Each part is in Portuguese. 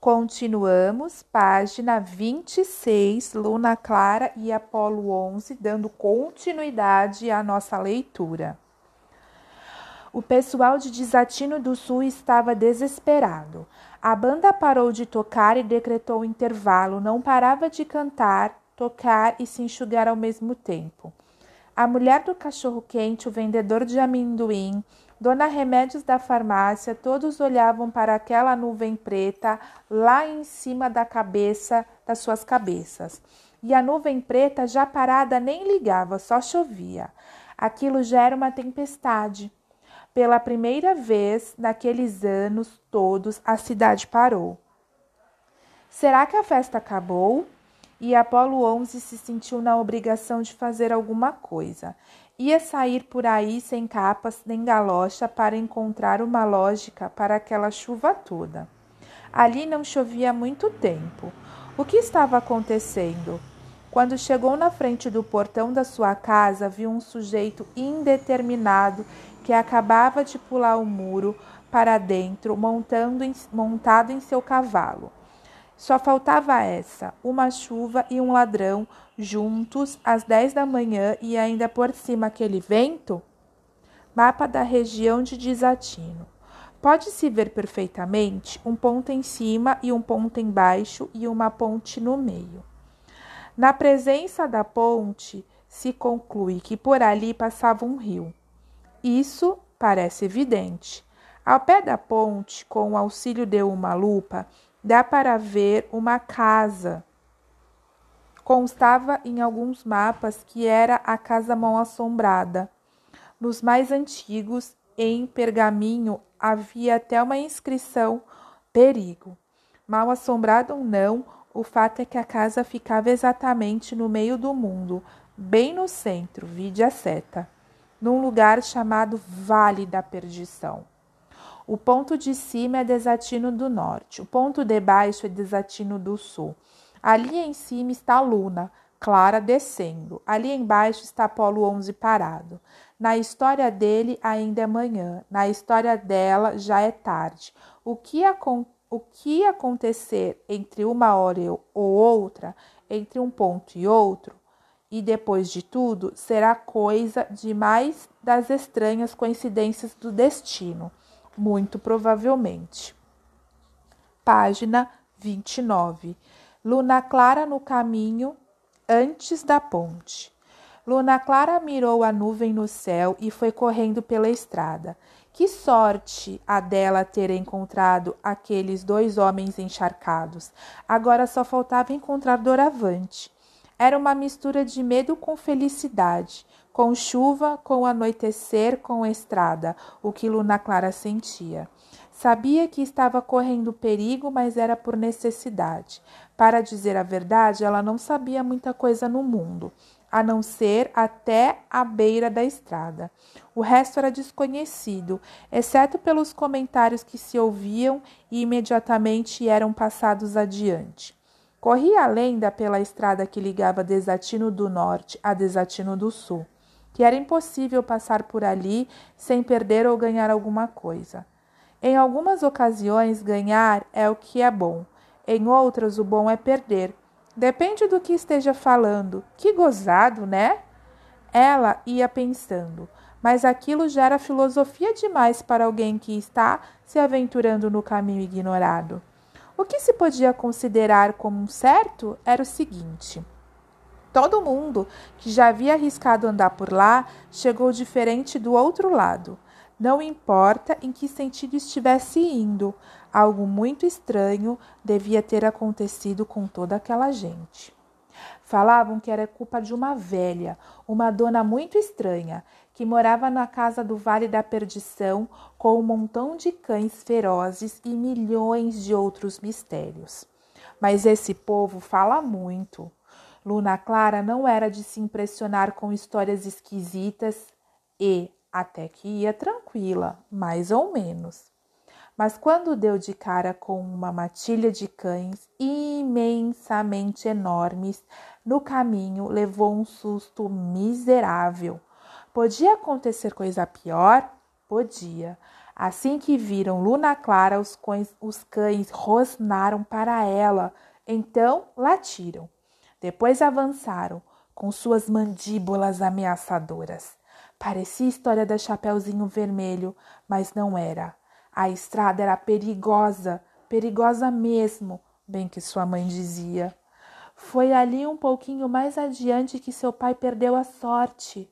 Continuamos, página 26, Luna Clara e Apolo 11, dando continuidade à nossa leitura. O pessoal de Desatino do Sul estava desesperado. A banda parou de tocar e decretou o intervalo, não parava de cantar, tocar e se enxugar ao mesmo tempo. A mulher do cachorro-quente, o vendedor de amendoim, Dona Remédios da farmácia, todos olhavam para aquela nuvem preta lá em cima da cabeça das suas cabeças. E a nuvem preta já parada nem ligava, só chovia. Aquilo já era uma tempestade. Pela primeira vez naqueles anos todos, a cidade parou. Será que a festa acabou? E Apolo 11 se sentiu na obrigação de fazer alguma coisa. Ia sair por aí sem capas nem galocha para encontrar uma lógica para aquela chuva toda. Ali não chovia muito tempo. O que estava acontecendo? Quando chegou na frente do portão da sua casa, viu um sujeito indeterminado que acabava de pular o muro para dentro, montando em, montado em seu cavalo. Só faltava essa, uma chuva e um ladrão juntos às dez da manhã e ainda por cima aquele vento? Mapa da região de Desatino. Pode-se ver perfeitamente um ponto em cima e um ponto embaixo e uma ponte no meio. Na presença da ponte, se conclui que por ali passava um rio. Isso parece evidente. Ao pé da ponte, com o auxílio de uma lupa, dá para ver uma casa. Constava em alguns mapas que era a casa mal assombrada. Nos mais antigos, em pergaminho, havia até uma inscrição: perigo. Mal assombrado ou não, o fato é que a casa ficava exatamente no meio do mundo, bem no centro, vide a seta, num lugar chamado Vale da Perdição. O ponto de cima é desatino do norte, o ponto de baixo é desatino do sul. Ali em cima está a Luna, Clara descendo. Ali embaixo está Apolo 11 parado. Na história dele ainda é manhã, na história dela já é tarde. O que, o que acontecer entre uma hora ou outra, entre um ponto e outro, e depois de tudo, será coisa de mais das estranhas coincidências do destino muito provavelmente. Página 29. Luna Clara no caminho antes da ponte. Luna Clara mirou a nuvem no céu e foi correndo pela estrada. Que sorte a dela ter encontrado aqueles dois homens encharcados. Agora só faltava encontrar Doravante. Era uma mistura de medo com felicidade com chuva, com anoitecer, com estrada, o que Luna Clara sentia. Sabia que estava correndo perigo, mas era por necessidade. Para dizer a verdade, ela não sabia muita coisa no mundo, a não ser até a beira da estrada. O resto era desconhecido, exceto pelos comentários que se ouviam e imediatamente eram passados adiante. Corria a lenda pela estrada que ligava Desatino do Norte a Desatino do Sul que era impossível passar por ali sem perder ou ganhar alguma coisa. Em algumas ocasiões, ganhar é o que é bom, em outras, o bom é perder. Depende do que esteja falando. Que gozado, né? Ela ia pensando, mas aquilo já era filosofia demais para alguém que está se aventurando no caminho ignorado. O que se podia considerar como certo era o seguinte. Todo mundo que já havia arriscado andar por lá chegou diferente do outro lado. Não importa em que sentido estivesse indo, algo muito estranho devia ter acontecido com toda aquela gente. Falavam que era culpa de uma velha, uma dona muito estranha, que morava na casa do Vale da Perdição com um montão de cães ferozes e milhões de outros mistérios. Mas esse povo fala muito. Luna Clara não era de se impressionar com histórias esquisitas e até que ia tranquila, mais ou menos. Mas quando deu de cara com uma matilha de cães imensamente enormes no caminho, levou um susto miserável. Podia acontecer coisa pior? Podia. Assim que viram Luna Clara, os cães, os cães rosnaram para ela, então latiram. Depois avançaram, com suas mandíbulas ameaçadoras. Parecia história da Chapeuzinho Vermelho, mas não era. A estrada era perigosa, perigosa mesmo, bem que sua mãe dizia. Foi ali um pouquinho mais adiante que seu pai perdeu a sorte.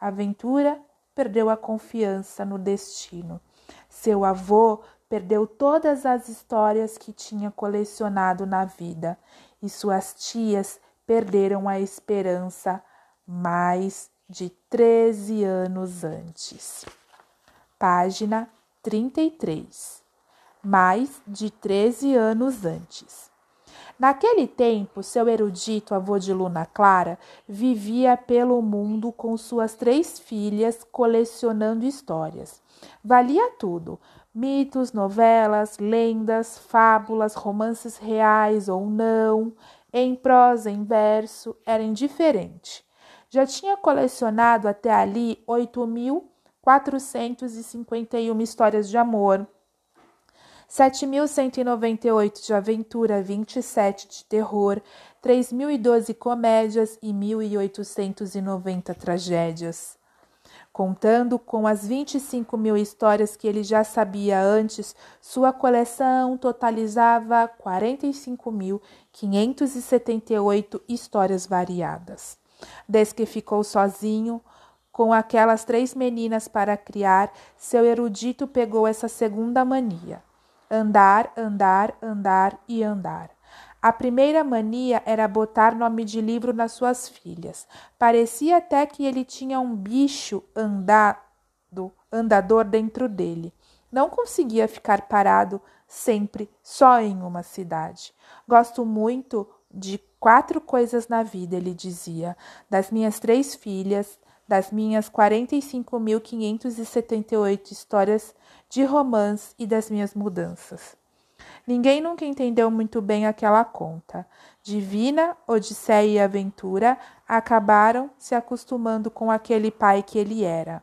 A aventura perdeu a confiança no destino. Seu avô perdeu todas as histórias que tinha colecionado na vida e suas tias perderam a esperança mais de 13 anos antes. Página 33. Mais de 13 anos antes. Naquele tempo, seu erudito avô de Luna Clara vivia pelo mundo com suas três filhas colecionando histórias. Valia tudo: mitos, novelas, lendas, fábulas, romances reais ou não, em prosa, em verso, era indiferente. Já tinha colecionado até ali 8.451 histórias de amor, 7.198 de aventura, 27 de terror, 3.012 comédias e 1.890 tragédias. Contando com as 25 mil histórias que ele já sabia antes, sua coleção totalizava 45.578 histórias variadas. Desde que ficou sozinho, com aquelas três meninas para criar, seu erudito pegou essa segunda mania: andar, andar, andar e andar. A primeira mania era botar nome de livro nas suas filhas. Parecia até que ele tinha um bicho andado, andador dentro dele. Não conseguia ficar parado sempre só em uma cidade. Gosto muito de quatro coisas na vida, ele dizia: das minhas três filhas, das minhas 45.578 histórias de romance e das minhas mudanças. Ninguém nunca entendeu muito bem aquela conta. Divina, Odisseia e Aventura acabaram se acostumando com aquele pai que ele era.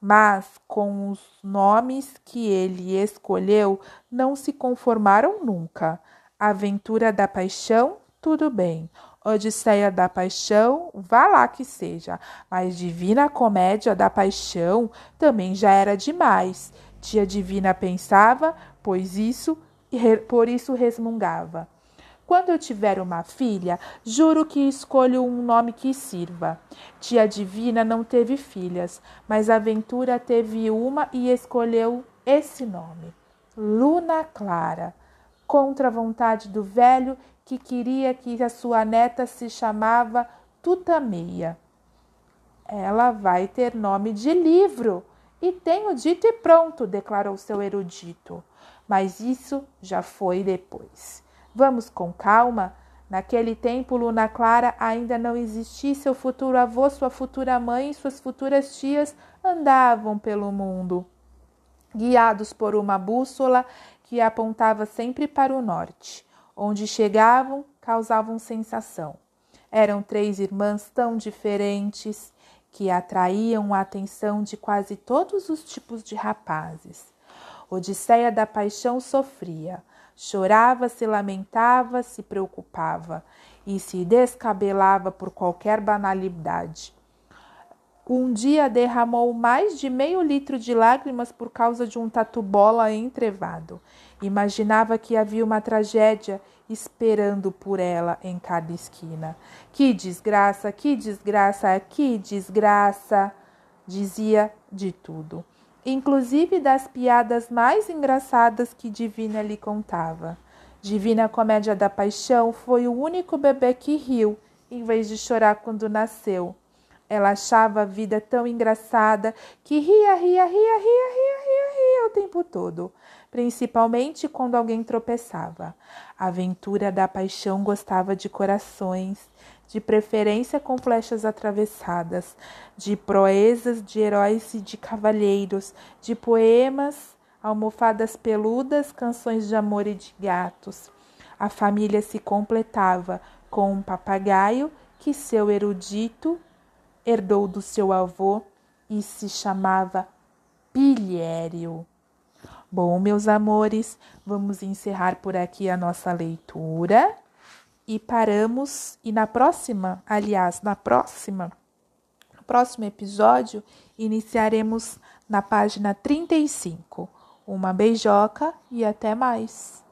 Mas com os nomes que ele escolheu, não se conformaram nunca. Aventura da Paixão, tudo bem. Odisseia da Paixão, vá lá que seja, mas Divina Comédia da Paixão também já era demais. Tia Divina pensava, pois isso por isso resmungava. Quando eu tiver uma filha, juro que escolho um nome que sirva. Tia Divina não teve filhas, mas a Ventura teve uma e escolheu esse nome: Luna Clara, contra a vontade do velho que queria que a sua neta se chamava Tutameia. Ela vai ter nome de livro. E tenho dito e pronto, declarou seu erudito mas isso já foi depois. Vamos com calma. Naquele tempo, Luna Clara ainda não existia, seu futuro avô, sua futura mãe e suas futuras tias andavam pelo mundo, guiados por uma bússola que apontava sempre para o norte. Onde chegavam, causavam sensação. Eram três irmãs tão diferentes que atraíam a atenção de quase todos os tipos de rapazes. Odisseia da paixão sofria, chorava, se lamentava, se preocupava e se descabelava por qualquer banalidade. Um dia derramou mais de meio litro de lágrimas por causa de um tatu-bola entrevado. Imaginava que havia uma tragédia esperando por ela em cada esquina. Que desgraça, que desgraça, que desgraça! Dizia de tudo inclusive das piadas mais engraçadas que Divina lhe contava. Divina Comédia da Paixão foi o único bebê que riu, em vez de chorar quando nasceu. Ela achava a vida tão engraçada que ria, ria, ria, ria, ria, ria, ria o tempo todo, principalmente quando alguém tropeçava. A aventura da paixão gostava de corações, de preferência com flechas atravessadas, de proezas de heróis e de cavalheiros, de poemas, almofadas peludas, canções de amor e de gatos. A família se completava com um papagaio que seu erudito herdou do seu avô e se chamava Pilhério. Bom, meus amores, vamos encerrar por aqui a nossa leitura e paramos. E na próxima, aliás, na próxima, no próximo episódio, iniciaremos na página 35. Uma beijoca e até mais!